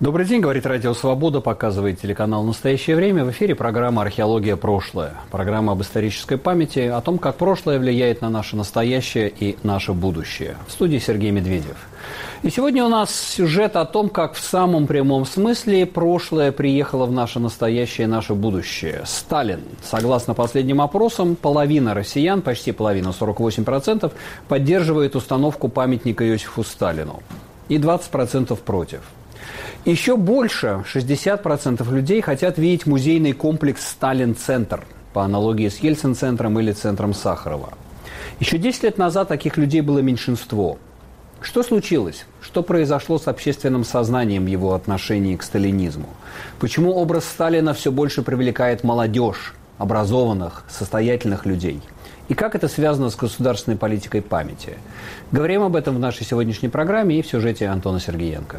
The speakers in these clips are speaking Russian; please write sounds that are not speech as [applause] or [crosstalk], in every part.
Добрый день, говорит Радио Свобода, показывает телеканал «Настоящее время». В эфире программа «Археология. Прошлое». Программа об исторической памяти, о том, как прошлое влияет на наше настоящее и наше будущее. В студии Сергей Медведев. И сегодня у нас сюжет о том, как в самом прямом смысле прошлое приехало в наше настоящее и наше будущее. Сталин. Согласно последним опросам, половина россиян, почти половина, 48%, поддерживает установку памятника Иосифу Сталину. И 20% против – еще больше, 60% людей хотят видеть музейный комплекс «Сталин-центр» по аналогии с Ельцин-центром или центром Сахарова. Еще 10 лет назад таких людей было меньшинство. Что случилось? Что произошло с общественным сознанием его отношении к сталинизму? Почему образ Сталина все больше привлекает молодежь, образованных, состоятельных людей? И как это связано с государственной политикой памяти? Говорим об этом в нашей сегодняшней программе и в сюжете Антона Сергеенко.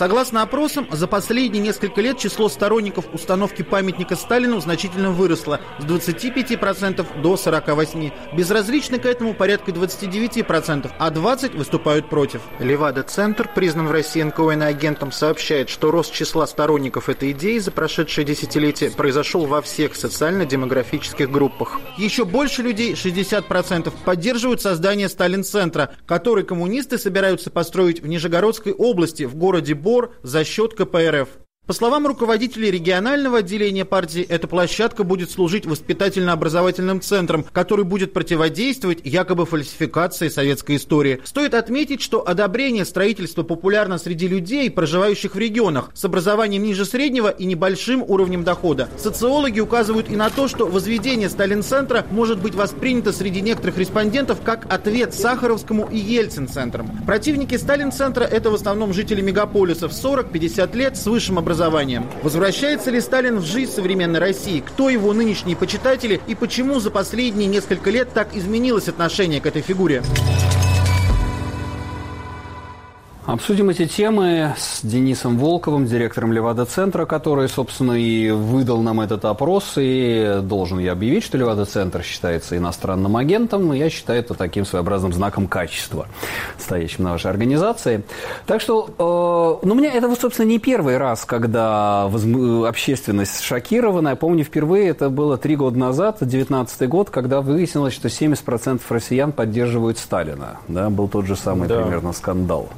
Согласно опросам, за последние несколько лет число сторонников установки памятника Сталину значительно выросло с 25% до 48%. Безразличны к этому порядка 29%, а 20% выступают против. Левада-центр, признан в России НКО агентом, сообщает, что рост числа сторонников этой идеи за прошедшее десятилетие произошел во всех социально-демографических группах. Еще больше людей, 60%, поддерживают создание Сталин-центра, который коммунисты собираются построить в Нижегородской области, в городе Бо сбор за счет КПРФ. По словам руководителей регионального отделения партии, эта площадка будет служить воспитательно-образовательным центром, который будет противодействовать якобы фальсификации советской истории. Стоит отметить, что одобрение строительства популярно среди людей, проживающих в регионах, с образованием ниже среднего и небольшим уровнем дохода. Социологи указывают и на то, что возведение Сталин-центра может быть воспринято среди некоторых респондентов как ответ Сахаровскому и Ельцин-центрам. Противники Сталин-центра – это в основном жители мегаполисов 40-50 лет с высшим образованием образованием. Возвращается ли Сталин в жизнь современной России? Кто его нынешние почитатели и почему за последние несколько лет так изменилось отношение к этой фигуре? Обсудим эти темы с Денисом Волковым, директором Левада-центра, который, собственно, и выдал нам этот опрос. И должен я объявить, что Левада-центр считается иностранным агентом. Я считаю это таким своеобразным знаком качества, стоящим на вашей организации. Так что, э, ну, у меня это, собственно, не первый раз, когда возм... общественность шокирована. Я помню, впервые это было три года назад, 19 год, когда выяснилось, что 70% россиян поддерживают Сталина. Да, был тот же самый да. примерно скандал.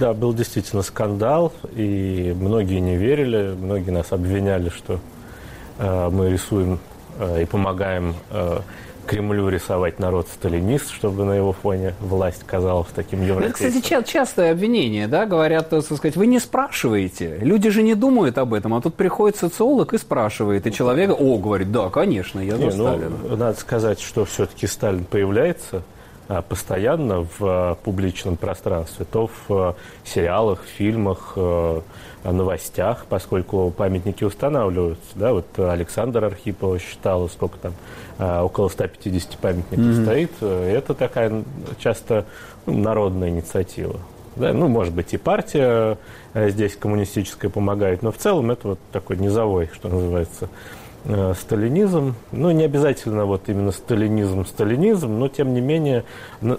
Да, был действительно скандал, и многие не верили, многие нас обвиняли, что э, мы рисуем э, и помогаем э, Кремлю рисовать народ сталинист, чтобы на его фоне власть казалась таким европейским. Это, кстати, частое обвинение, да, говорят, так сказать, вы не спрашиваете, люди же не думают об этом, а тут приходит социолог и спрашивает, и человек, о, говорит, да, конечно, я за не, ну, Сталина. Ну, надо сказать, что все-таки Сталин появляется постоянно в а, публичном пространстве, то в а, сериалах, фильмах, новостях, поскольку памятники устанавливаются. Да, вот Александр Архипова считал, сколько там, около 150 памятников mm-hmm. стоит. Это такая часто ну, народная инициатива. Да, ну, может быть, и партия здесь коммунистическая помогает, но в целом это вот такой низовой, что называется, Э, сталинизм, ну, не обязательно вот именно сталинизм, сталинизм, но, тем не менее,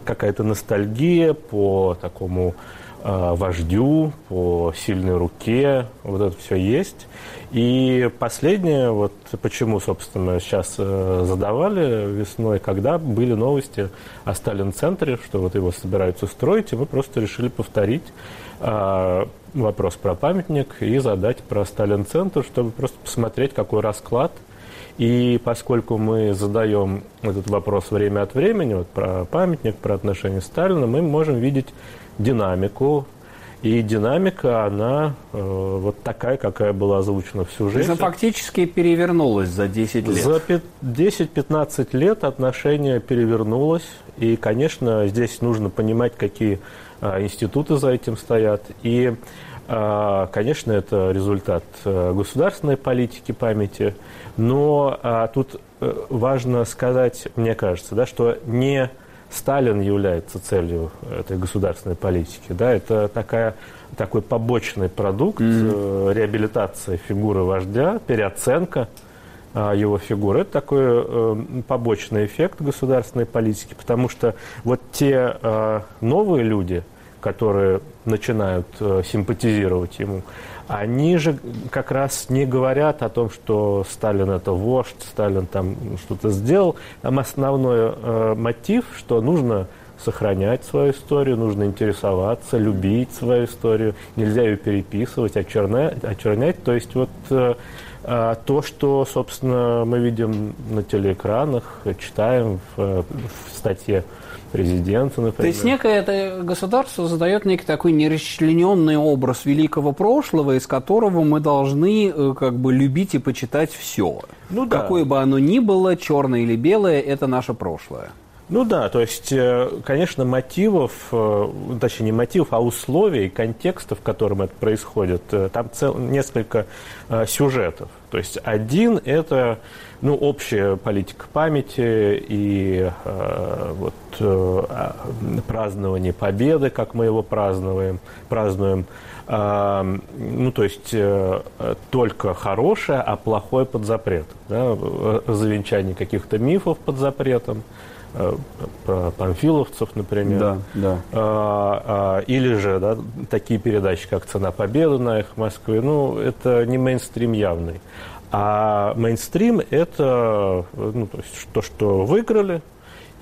какая-то ностальгия по такому э, вождю, по сильной руке, вот это все есть. И последнее, вот почему, собственно, сейчас э, задавали весной, когда были новости о Сталин-центре, что вот его собираются строить, и мы просто решили повторить вопрос про памятник и задать про Сталин-центр, чтобы просто посмотреть, какой расклад. И поскольку мы задаем этот вопрос время от времени, вот про памятник, про отношения Сталина, мы можем видеть динамику и динамика, она э, вот такая, какая была озвучена всю жизнь. Она фактически перевернулась за 10 лет. За 10-15 лет отношение перевернулось. И, конечно, здесь нужно понимать, какие э, институты за этим стоят. И, э, конечно, это результат э, государственной политики памяти. Но э, тут важно сказать, мне кажется, да, что не Сталин является целью этой государственной политики. Да, это такая, такой побочный продукт mm-hmm. реабилитация фигуры вождя, переоценка э, его фигуры. Это такой э, побочный эффект государственной политики, потому что вот те э, новые люди, которые начинают э, симпатизировать ему, они же как раз не говорят о том, что Сталин это вождь, Сталин там что-то сделал. Там основной э, мотив, что нужно сохранять свою историю, нужно интересоваться, любить свою историю, нельзя ее переписывать, очернять. очернять. То есть вот э, э, то, что, собственно, мы видим на телеэкранах, читаем в, в статье президента, например. То есть некое это государство задает некий такой нерасчлененный образ великого прошлого, из которого мы должны э, как бы любить и почитать все. Ну, да. Какое бы оно ни было, черное или белое, это наше прошлое. Ну да, то есть, э, конечно, мотивов, э, точнее не мотивов, а условий, контекста, в котором это происходит, там цел, несколько сюжетов. То есть один – это ну, общая политика памяти и э, вот, э, а, празднование победы, как мы его празднуем, празднуем. Э, ну, то есть э, только хорошее, а плохое под запретом. Да? Завенчание каких-то мифов под запретом э, панфиловцев, например. Да, да. А, а, или же да, такие передачи, как «Цена победы» на их Москве. Ну, это не мейнстрим явный. А мейнстрим – это ну, то, есть то, что выиграли.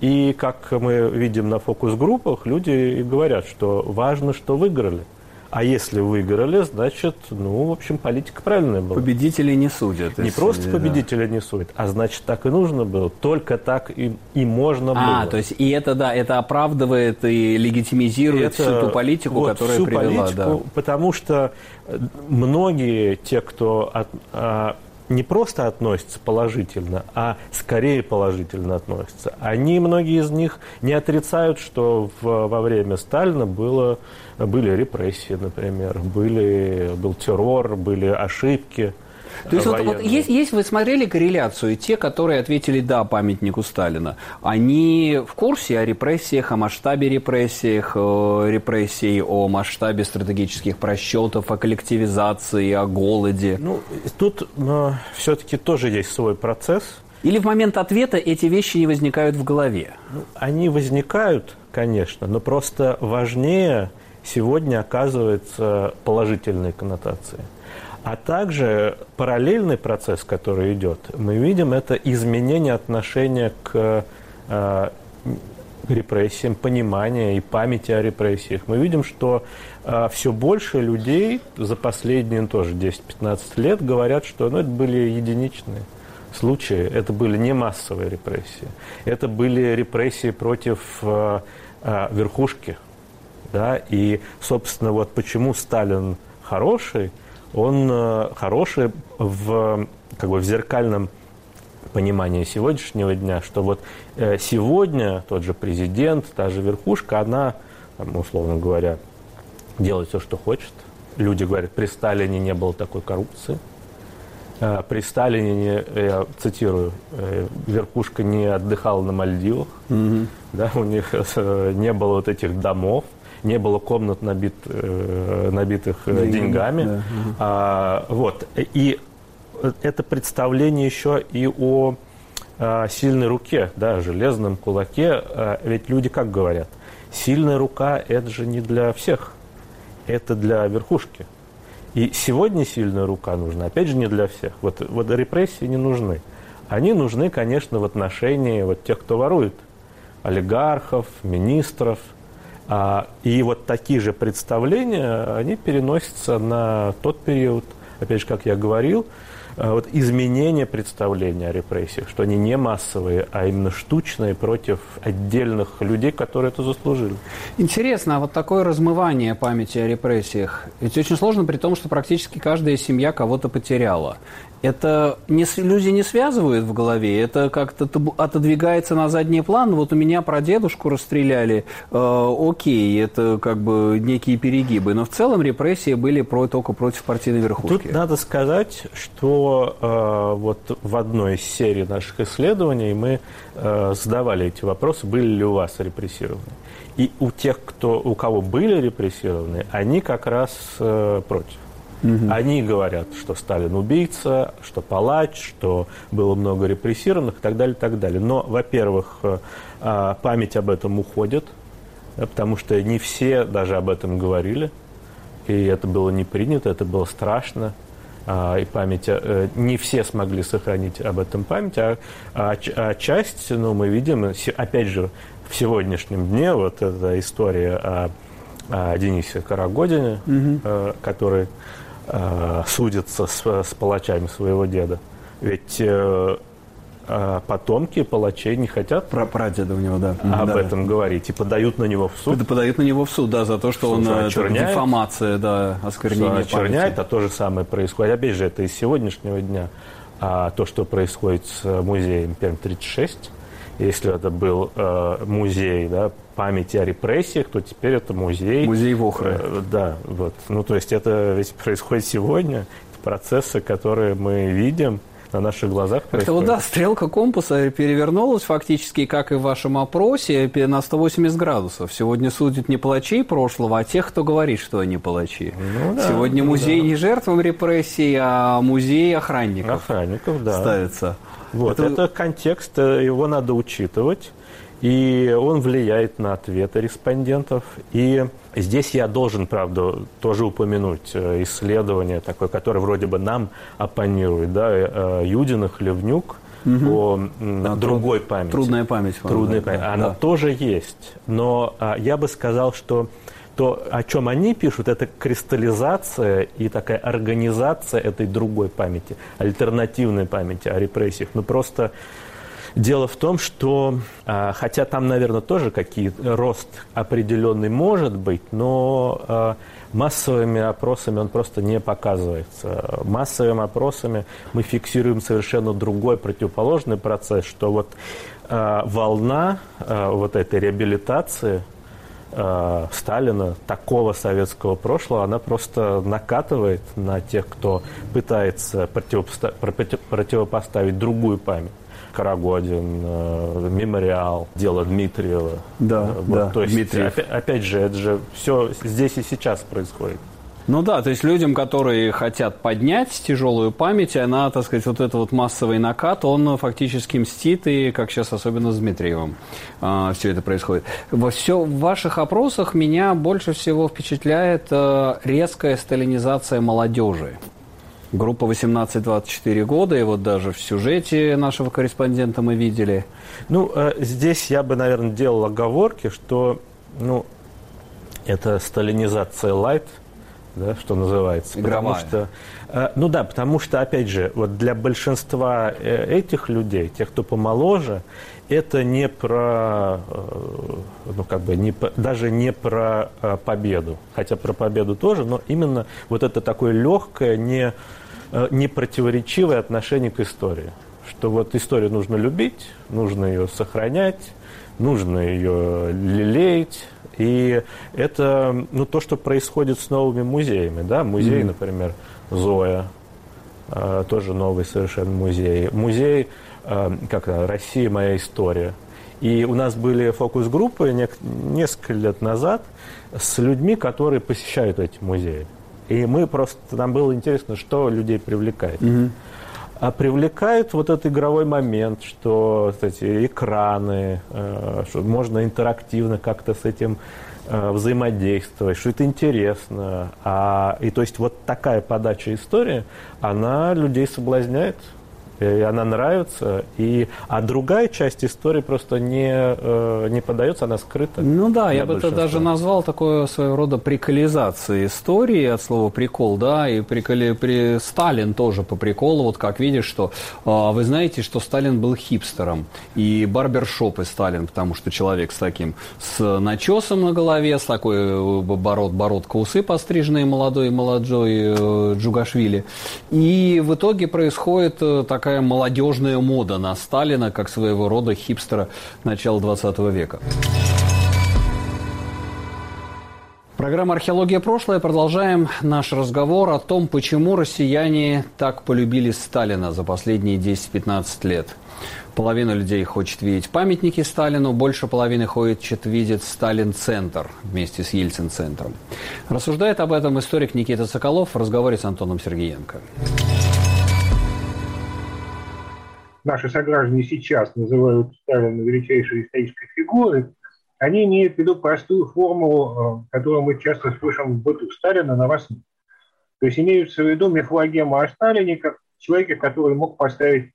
И, как мы видим на фокус-группах, люди и говорят, что важно, что выиграли. А если выиграли, значит, ну, в общем, политика правильная была. Победители не судят. Не просто победители да. не судят, а значит, так и нужно было. Только так и, и можно а, было. А, то есть, и это, да, это оправдывает и легитимизирует это, всю ту политику, вот которая всю привела. Политику, да. Потому что многие те, кто от, а, не просто относятся положительно, а скорее положительно относятся. Они, многие из них, не отрицают, что в, во время Сталина было, были репрессии, например, были, был террор, были ошибки – то есть вот, вот есть, есть, вы смотрели корреляцию, те, которые ответили «да» памятнику Сталина, они в курсе о репрессиях, о масштабе репрессиях, о репрессий, о масштабе стратегических просчетов, о коллективизации, о голоде? Ну, тут все-таки тоже есть свой процесс. Или в момент ответа эти вещи не возникают в голове? Ну, они возникают, конечно, но просто важнее сегодня оказывается положительные коннотации. А также параллельный процесс, который идет, мы видим, это изменение отношения к э, репрессиям, понимания и памяти о репрессиях. Мы видим, что э, все больше людей за последние тоже 10-15 лет говорят, что ну, это были единичные случаи, это были не массовые репрессии, это были репрессии против э, э, верхушки. Да? И, собственно, вот почему Сталин хороший – он э, хороший в, как бы, в зеркальном понимании сегодняшнего дня, что вот э, сегодня тот же президент, та же верхушка, она, условно говоря, делает все, что хочет. Люди говорят, при Сталине не было такой коррупции. Э, при Сталине, я цитирую, верхушка не отдыхала на Мальдивах, mm-hmm. да, у них не было вот этих домов, не было комнат, набит, э, набитых э, деньгами. деньгами. Да. А, вот. И это представление еще и о а, сильной руке, да, железном кулаке. А, ведь люди как говорят? Сильная рука – это же не для всех, это для верхушки. И сегодня сильная рука нужна, опять же, не для всех. Вот, вот репрессии не нужны. Они нужны, конечно, в отношении вот тех, кто ворует. Олигархов, министров – и вот такие же представления, они переносятся на тот период, опять же, как я говорил, а, вот изменение представления о репрессиях, что они не массовые, а именно штучные против отдельных людей, которые это заслужили. Интересно, а вот такое размывание памяти о репрессиях, ведь очень сложно при том, что практически каждая семья кого-то потеряла это не, люди не связывают в голове, это как-то отодвигается на задний план. Вот у меня про дедушку расстреляли, э, окей, это как бы некие перегибы, но в целом репрессии были про, только против партийной верхушки. Тут надо сказать, что э, вот в одной из серий наших исследований мы э, задавали эти вопросы, были ли у вас репрессированы. И у тех, кто, у кого были репрессированы, они как раз э, против. Угу. Они говорят, что Сталин убийца, что палач, что было много репрессированных и так далее, и так далее. Но, во-первых, а, память об этом уходит. потому что не все даже об этом говорили, и это было не принято, это было страшно. А, и память, э, не все смогли сохранить об этом память, а, а, а часть, ну, мы видим, опять же, в сегодняшнем дне вот эта история о, о Денисе Карагодине, угу. который э, судится с, с палачами своего деда. Ведь а потомки палачей не хотят про прадеда у него, да. об да. этом говорить и подают на него в суд. Подают на него в суд, да, за то, что он э, очерняет, дефамация, да, осквернение очерняет, памяти. а то же самое происходит. Опять же, это из сегодняшнего дня. А то, что происходит с музеем Перм-36, если это был э, музей да, памяти о репрессиях, то теперь это музей... Музей Вохры. Э, да, вот. Ну, то есть это ведь происходит сегодня. Процессы, которые мы видим, на наших глазах Это вот, да, стрелка компаса перевернулась фактически, как и в вашем опросе, на 180 градусов. Сегодня судят не палачей прошлого, а тех, кто говорит, что они палачи. Ну, да, Сегодня ну, музей да. не жертвам репрессий, а музей охранников. Охранников, да. Ставится. Вот, это... это контекст, э, его надо учитывать и он влияет на ответы респондентов. И здесь я должен, правда, тоже упомянуть э, исследование такое, которое вроде бы нам оппонирует, да, э, Юдинах, Левнюк, угу. о да, другой труд, памяти. Трудная память. Трудная память. Да, Она да. тоже есть. Но а, я бы сказал, что то, о чем они пишут, это кристаллизация и такая организация этой другой памяти, альтернативной памяти о репрессиях. Ну, просто Дело в том, что, а, хотя там, наверное, тоже какие рост определенный может быть, но а, массовыми опросами он просто не показывается. Массовыми опросами мы фиксируем совершенно другой противоположный процесс, что вот а, волна вот этой реабилитации Сталина, такого советского прошлого, она просто накатывает на тех, кто пытается противопоставить другую память. Карагодин, э, Мемориал, дело Дмитриева. Да, э, вот, да, то есть, Дмитриев. Опять, опять же, это же все здесь и сейчас происходит. Ну да, то есть людям, которые хотят поднять тяжелую память, она, так сказать, вот этот вот массовый накат, он фактически мстит, и как сейчас особенно с Дмитриевым э, все это происходит. Во все, в ваших опросах меня больше всего впечатляет э, резкая сталинизация молодежи. Группа 18-24 года, и вот даже в сюжете нашего корреспондента мы видели. Ну, э, здесь я бы, наверное, делал оговорки, что, ну, это сталинизация лайт, да, что называется. Игровая. Потому что, э, ну да, потому что, опять же, вот для большинства э, этих людей, тех, кто помоложе, это не про, ну как бы, не, даже не про победу. Хотя про победу тоже, но именно вот это такое легкое, не Э, непротиворечивое отношение к истории. Что вот историю нужно любить, нужно ее сохранять, нужно ее лелеять. И это ну, то, что происходит с новыми музеями. Да? Музей, mm-hmm. например, Зоя, э, тоже новый совершенно музей. Музей, э, как это, «Россия. Моя история». И у нас были фокус-группы несколько лет назад с людьми, которые посещают эти музеи. И мы просто, нам было интересно, что людей привлекает. Угу. А привлекает вот этот игровой момент, что эти экраны, э, что можно интерактивно как-то с этим э, взаимодействовать, что это интересно. А, и то есть вот такая подача истории, она людей соблазняет и она нравится. И, а другая часть истории просто не, э, не подается, она скрыта. Ну да, я бы это даже назвал такое своего рода приколизацией истории от слова прикол, да, и приколи, при Сталин тоже по приколу, вот как видишь, что э, вы знаете, что Сталин был хипстером, и барбершоп и Сталин, потому что человек с таким, с начесом на голове, с такой э, бород, бородка усы постриженные, молодой, молодой э, Джугашвили. И в итоге происходит такая такая молодежная мода на Сталина, как своего рода хипстера начала 20 века. Программа «Археология. Прошлое». Продолжаем наш разговор о том, почему россияне так полюбили Сталина за последние 10-15 лет. Половина людей хочет видеть памятники Сталину, больше половины хочет видеть Сталин-центр вместе с Ельцин-центром. Рассуждает об этом историк Никита Соколов в разговоре с Антоном Сергеенко наши сограждане сейчас называют Сталина величайшей исторической фигурой, они имеют в виду простую формулу, которую мы часто слышим в быту Сталина на вас. То есть имеются в виду мифологему о Сталине как человеке, который мог поставить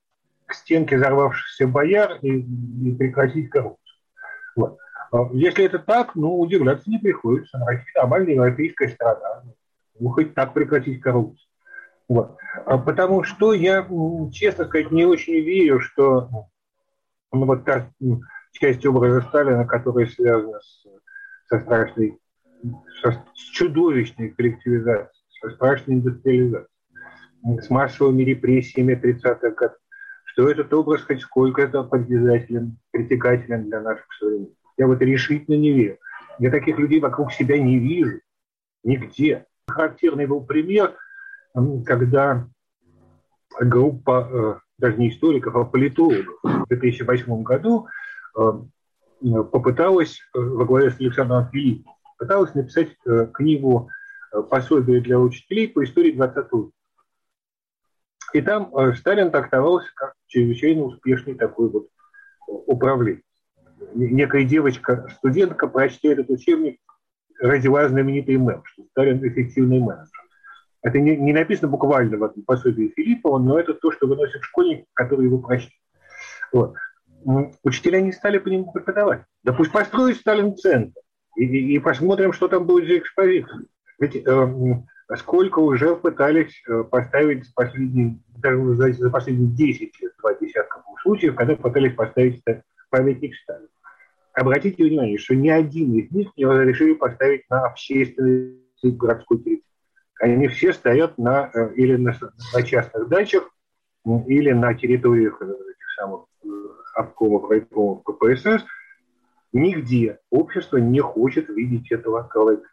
к стенке взорвавшихся бояр и, и прекратить коррупцию. Вот. Если это так, ну, удивляться не приходится. Россия нормальная европейская страна. Ну, хоть так прекратить коррупцию. Вот. А потому что я, честно сказать, не очень верю, что ну, вот та часть образа Сталина, которая связана с, со страшной, со, с чудовищной коллективизацией, со страшной индустриализацией, с массовыми репрессиями 30-х годов, что этот образ хоть сколько-то подвязателен, притекателен для наших современников. Я в это решительно не верю. Я таких людей вокруг себя не вижу. Нигде. Характерный был пример, когда группа, э, даже не историков, а политологов в 2008 году э, попыталась э, во главе с Александром Филипповым пыталась написать книгу пособие для учителей по истории 20 века. И там Сталин трактовался как чрезвычайно успешный такой вот управленец. Некая девочка, студентка, прочтя этот учебник, родила знаменитый мем, что Сталин эффективный менеджер. Это не, не написано буквально в этом пособии Филиппова, но это то, что выносит школьник, который его прочтет. Вот. Учителя не стали по нему преподавать. Да пусть построит Сталин центр и, и, и посмотрим, что там будет за экспозиция. Ведь э, сколько уже пытались э, поставить последние, даже за, за последние 10 лет, два десятка случаев, когда пытались поставить памятник Сталину. Обратите внимание, что ни один из них не разрешили поставить на общественной городской территории они все стоят на, э, или на, на частных дачах, или на территориях э, этих самых э, обкомов, райкомов КПСС. Нигде общество не хочет видеть этого коллектива,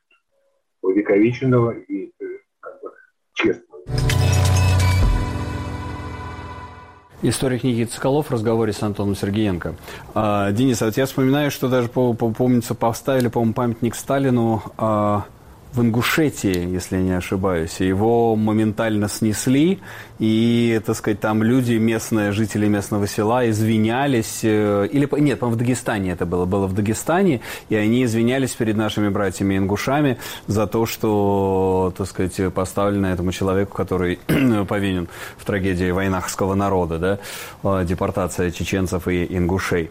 увековеченного и как бы, честного. Историк Никита Соколов в разговоре с Антоном Сергеенко. А, Денис, а вот я вспоминаю, что даже, помнится, поставили, по-моему, памятник Сталину а, в Ингушетии, если я не ошибаюсь. Его моментально снесли, и, так сказать, там люди, местные, жители местного села извинялись, э, или, нет, по в Дагестане это было, было в Дагестане, и они извинялись перед нашими братьями ингушами за то, что, так сказать, поставлено этому человеку, который [clears throat] повинен в трагедии войнахского народа, да, э, депортация чеченцев и ингушей,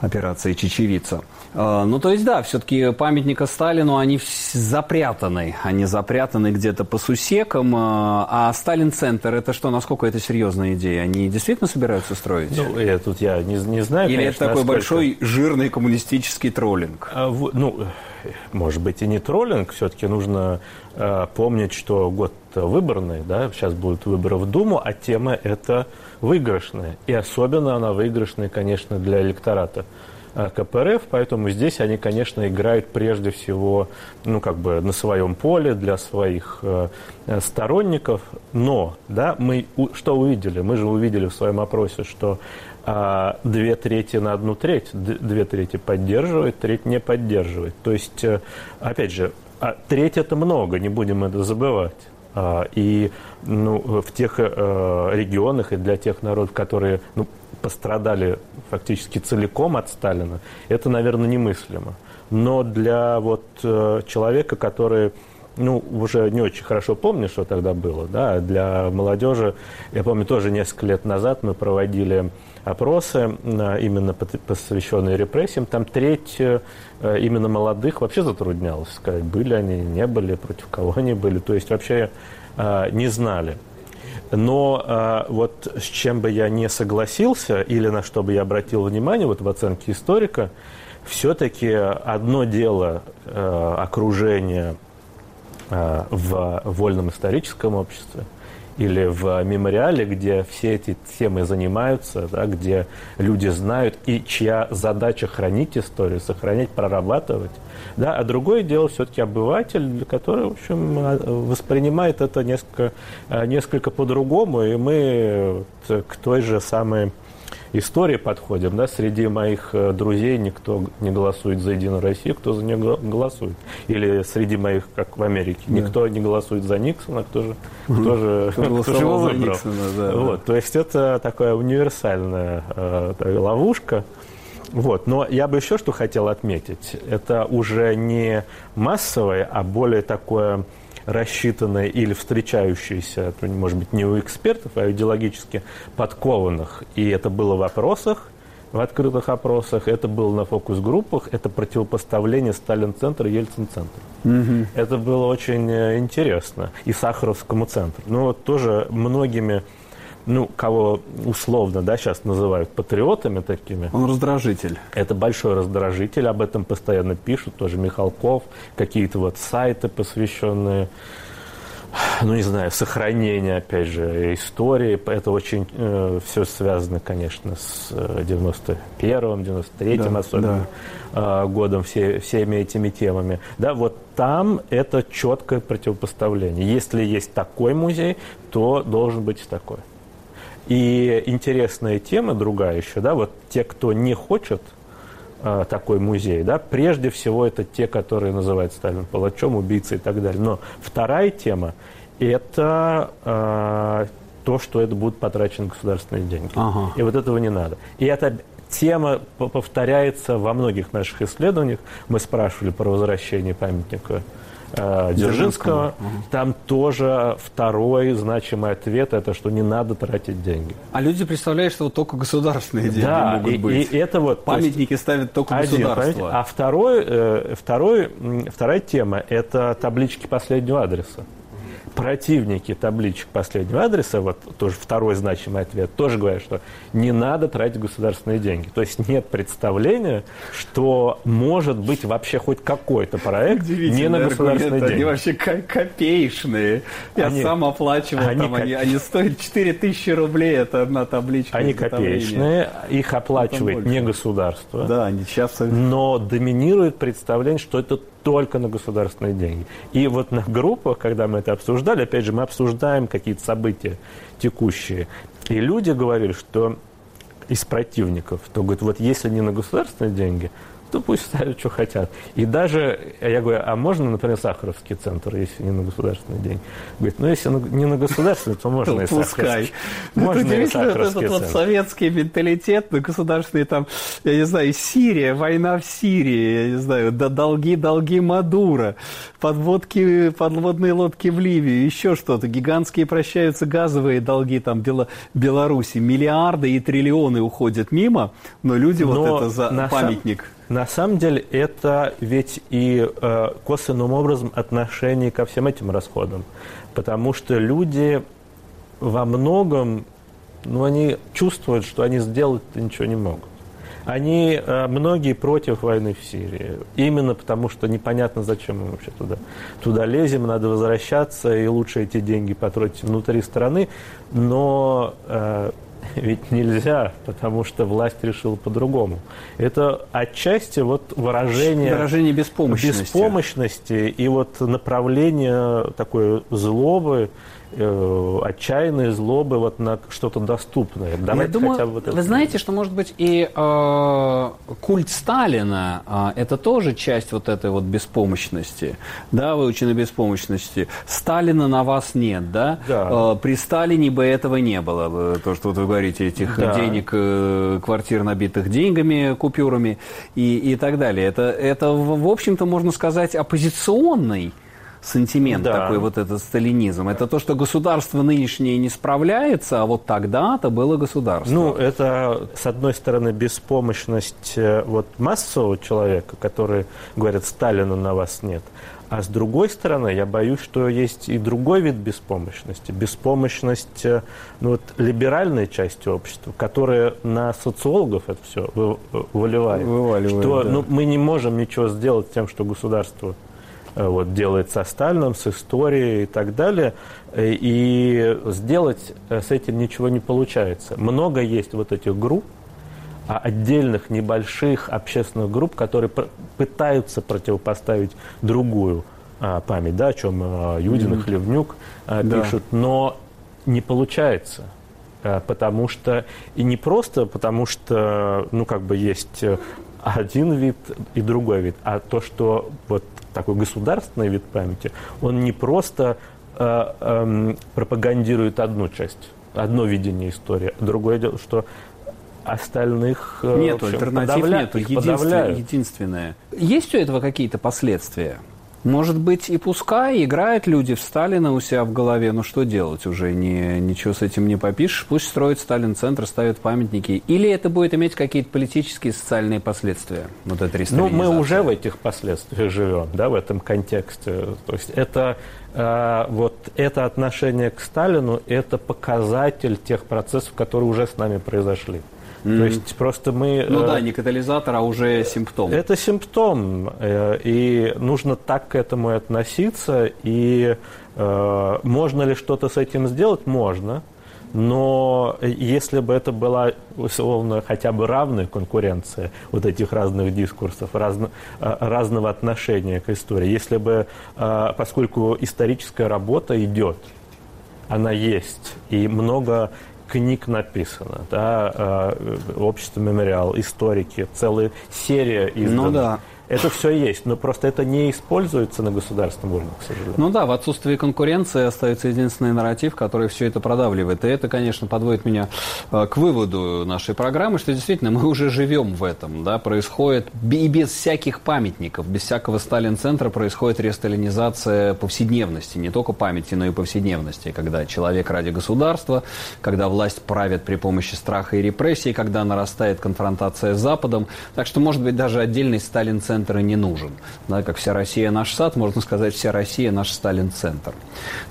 операция «Чечевица». А, ну, то есть, да, все-таки памятника Сталину, они запрятаны. Они запрятаны где-то по сусекам. А, а Сталин-центр, это что, насколько это серьезная идея? Они действительно собираются строить? Ну, я тут я не, не знаю, Или конечно, это такой насколько... большой жирный коммунистический троллинг? А, в, ну, может быть, и не троллинг. Все-таки нужно э, помнить, что год выборный, да, сейчас будут выборы в Думу, а тема это выигрышная. И особенно она выигрышная, конечно, для электората Э, КПРФ, поэтому здесь они, конечно, играют прежде всего, ну, как бы на своем поле для своих э, сторонников, но, да, мы что увидели? Мы же увидели в своем опросе, что э, две трети на одну треть, две трети поддерживает, треть не поддерживает. То есть, э, опять же, а треть это много, не будем это забывать. А, и ну, в тех э, регионах и для тех народов, которые ну, пострадали фактически целиком от Сталина, это, наверное, немыслимо. Но для вот э, человека, который ну, уже не очень хорошо помню, что тогда было, да, для молодежи, я помню, тоже несколько лет назад мы проводили опросы, именно посвященные репрессиям, там треть э, именно молодых вообще затруднялось сказать, были они, не были, против кого они были, то есть вообще э, не знали. Но э, вот с чем бы я не согласился или на что бы я обратил внимание вот в оценке историка, все-таки одно дело э, окружения э, в вольном историческом обществе – или в мемориале, где все эти темы занимаются, да, где люди знают и чья задача хранить историю, сохранять, прорабатывать. Да, а другое дело все-таки обыватель, который, в общем, воспринимает это несколько, несколько по-другому, и мы к той же самой истории подходим, да, среди моих э, друзей никто не голосует за Единую Россию, кто за нее голосует. Или среди моих, как в Америке, да. никто не голосует за Никсона, кто же, кто же, кто же [laughs] его выбрал. Никсона, да, вот, да. То есть это такая универсальная э, ловушка. Вот. Но я бы еще что хотел отметить. Это уже не массовое, а более такое рассчитанное или встречающееся, может быть, не у экспертов, а идеологически подкованных. И это было в опросах, в открытых опросах, это было на фокус-группах, это противопоставление Сталин-центра и Ельцин-центра. Угу. Это было очень э, интересно. И Сахаровскому центру. Ну, вот тоже многими ну, кого условно, да, сейчас называют патриотами такими. Он раздражитель. Это большой раздражитель, об этом постоянно пишут, тоже Михалков, какие-то вот сайты, посвященные ну, не знаю, сохранение, опять же, истории. Это очень э, все связано, конечно, с 91-м, э, 93-м да, особенно да. Э, годом, все, всеми этими темами. Да, вот там это четкое противопоставление. Если есть такой музей, то должен быть такой. И интересная тема другая еще, да, вот те, кто не хочет э, такой музей, да, прежде всего это те, которые называют Сталин палачом, убийцей и так далее. Но вторая тема – это э, то, что это будут потрачены государственные деньги. Ага. И вот этого не надо. И эта тема повторяется во многих наших исследованиях. Мы спрашивали про возвращение памятника э, Дзержинского, угу. там тоже второй значимый ответ это, что не надо тратить деньги. А люди представляют, что вот только государственные деньги да, могут и, быть. И это вот памятники есть, ставят только один, государство. А второй, э, второй, вторая тема это таблички последнего адреса противники табличек последнего адреса, вот тоже второй значимый ответ, тоже говорят, что не надо тратить государственные деньги. То есть нет представления, что может быть вообще хоть какой-то проект не на государственные деньги. Они вообще копеечные. Я они, сам оплачивал, они, там, они, они стоят 4 тысячи рублей, это одна табличка. Они копеечные, их оплачивает не государство. Да, они сейчас... Но доминирует представление, что это только на государственные деньги. И вот на группах, когда мы это обсуждали, опять же, мы обсуждаем какие-то события текущие. И люди говорили, что из противников, то говорят, вот если не на государственные деньги, то пусть ставят, что хотят. И даже, я говорю, а можно, например, Сахаровский центр, если не на государственный день? Говорит, ну, если не на государственный, то можно и Сахаровский. Можно и Сахаровский этот вот советский менталитет, на государственный там, я не знаю, Сирия, война в Сирии, я не знаю, долги, долги Мадура, подводки, подводные лодки в Ливию, еще что-то, гигантские прощаются газовые долги там Беларуси, миллиарды и триллионы уходят мимо, но люди но вот это за памятник. На самом деле это ведь и э, косвенным образом отношение ко всем этим расходам. Потому что люди во многом, ну, они чувствуют, что они сделать ничего не могут. Они, э, многие против войны в Сирии. Именно потому, что непонятно, зачем мы вообще туда, туда лезем, надо возвращаться, и лучше эти деньги потратить внутри страны. Но э, [laughs] ведь нельзя, потому что власть решила по-другому. Это отчасти вот выражение... Выражение беспомощности. Беспомощности и вот направление такой злобы, э, отчаянной злобы вот на что-то доступное. Давайте Я думаю, хотя бы вот это. Вы знаете, что может быть и э, культ Сталина э, это тоже часть вот этой вот беспомощности, да, выученной беспомощности. Сталина на вас нет, да? да. Э, при Сталине бы этого не было, то, что вот вы говорите, этих да. денег, э, квартир набитых деньгами, купюрами и, и так далее. Это, это в общем-то, можно сказать, оппозиционный сантимент да. такой вот этот сталинизм. Это то, что государство нынешнее не справляется, а вот тогда-то было государство. Ну, это, с одной стороны, беспомощность э, вот массового человека, который говорит, Сталина на вас нет. А с другой стороны, я боюсь, что есть и другой вид беспомощности. Беспомощность э, ну, вот, либеральной части общества, которая на социологов это все выливает. Вываливает, что да. ну, мы не можем ничего сделать тем, что государство Э, вот, делает со Сталином, с историей и так далее. Э, и сделать э, с этим ничего не получается. Много есть вот этих групп, а отдельных небольших общественных групп, которые пытаются противопоставить другую а, память, да, о чем а, Юдин и mm-hmm. Хлевнюк а, да. пишут, но не получается. Потому что, и не просто потому что, ну, как бы есть один вид и другой вид, а то, что вот такой государственный вид памяти, он не просто э, э, пропагандирует одну часть, одно видение истории. Другое дело, что остальных Нет, альтернатив нет, единственное, единственное. Есть у этого какие-то последствия? Может быть, и пускай играют люди в Сталина у себя в голове, но что делать уже? Не, ничего с этим не попишешь. Пусть строит Сталин-центр, ставят памятники. Или это будет иметь какие-то политические и социальные последствия? Вот эта Ну, мы уже в этих последствиях живем, да, в этом контексте. То есть это э, вот это отношение к Сталину – это показатель тех процессов, которые уже с нами произошли. Mm. То есть просто мы... Ну да, э, не катализатор, а уже симптом. Это симптом, э, и нужно так к этому и относиться. И э, можно ли что-то с этим сделать? Можно. Но если бы это была условно хотя бы равная конкуренция вот этих разных дискурсов, разно, разного отношения к истории, если бы, поскольку историческая работа идет, она есть, и много книг написано, да, э, общество мемориал, историки, целая серия издана. Ну да. Это все есть, но просто это не используется на государственном уровне, к сожалению. Ну да, в отсутствии конкуренции остается единственный нарратив, который все это продавливает. И это, конечно, подводит меня э, к выводу нашей программы, что действительно мы уже живем в этом. Да, происходит и без всяких памятников, без всякого Сталин-центра происходит ресталинизация повседневности, не только памяти, но и повседневности, когда человек ради государства, когда власть правит при помощи страха и репрессий, когда нарастает конфронтация с Западом. Так что, может быть, даже отдельный Сталин-центр центр и не нужен. Да, как вся Россия наш сад, можно сказать, вся Россия наш Сталин-центр.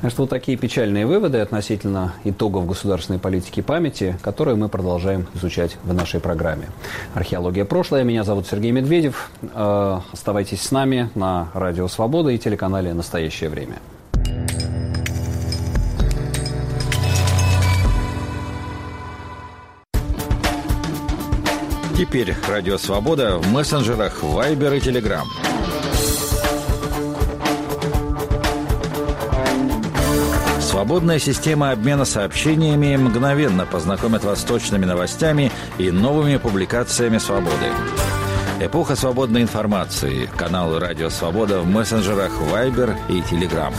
Так что вот такие печальные выводы относительно итогов государственной политики памяти, которые мы продолжаем изучать в нашей программе. Археология прошлое. Меня зовут Сергей Медведев. Э, оставайтесь с нами на Радио Свобода и телеканале «Настоящее время». Теперь Радио Свобода в мессенджерах Viber и Telegram. Свободная система обмена сообщениями мгновенно познакомит вас с точными новостями и новыми публикациями «Свободы». Эпоха свободной информации. Каналы «Радио Свобода» в мессенджерах Viber и Telegram.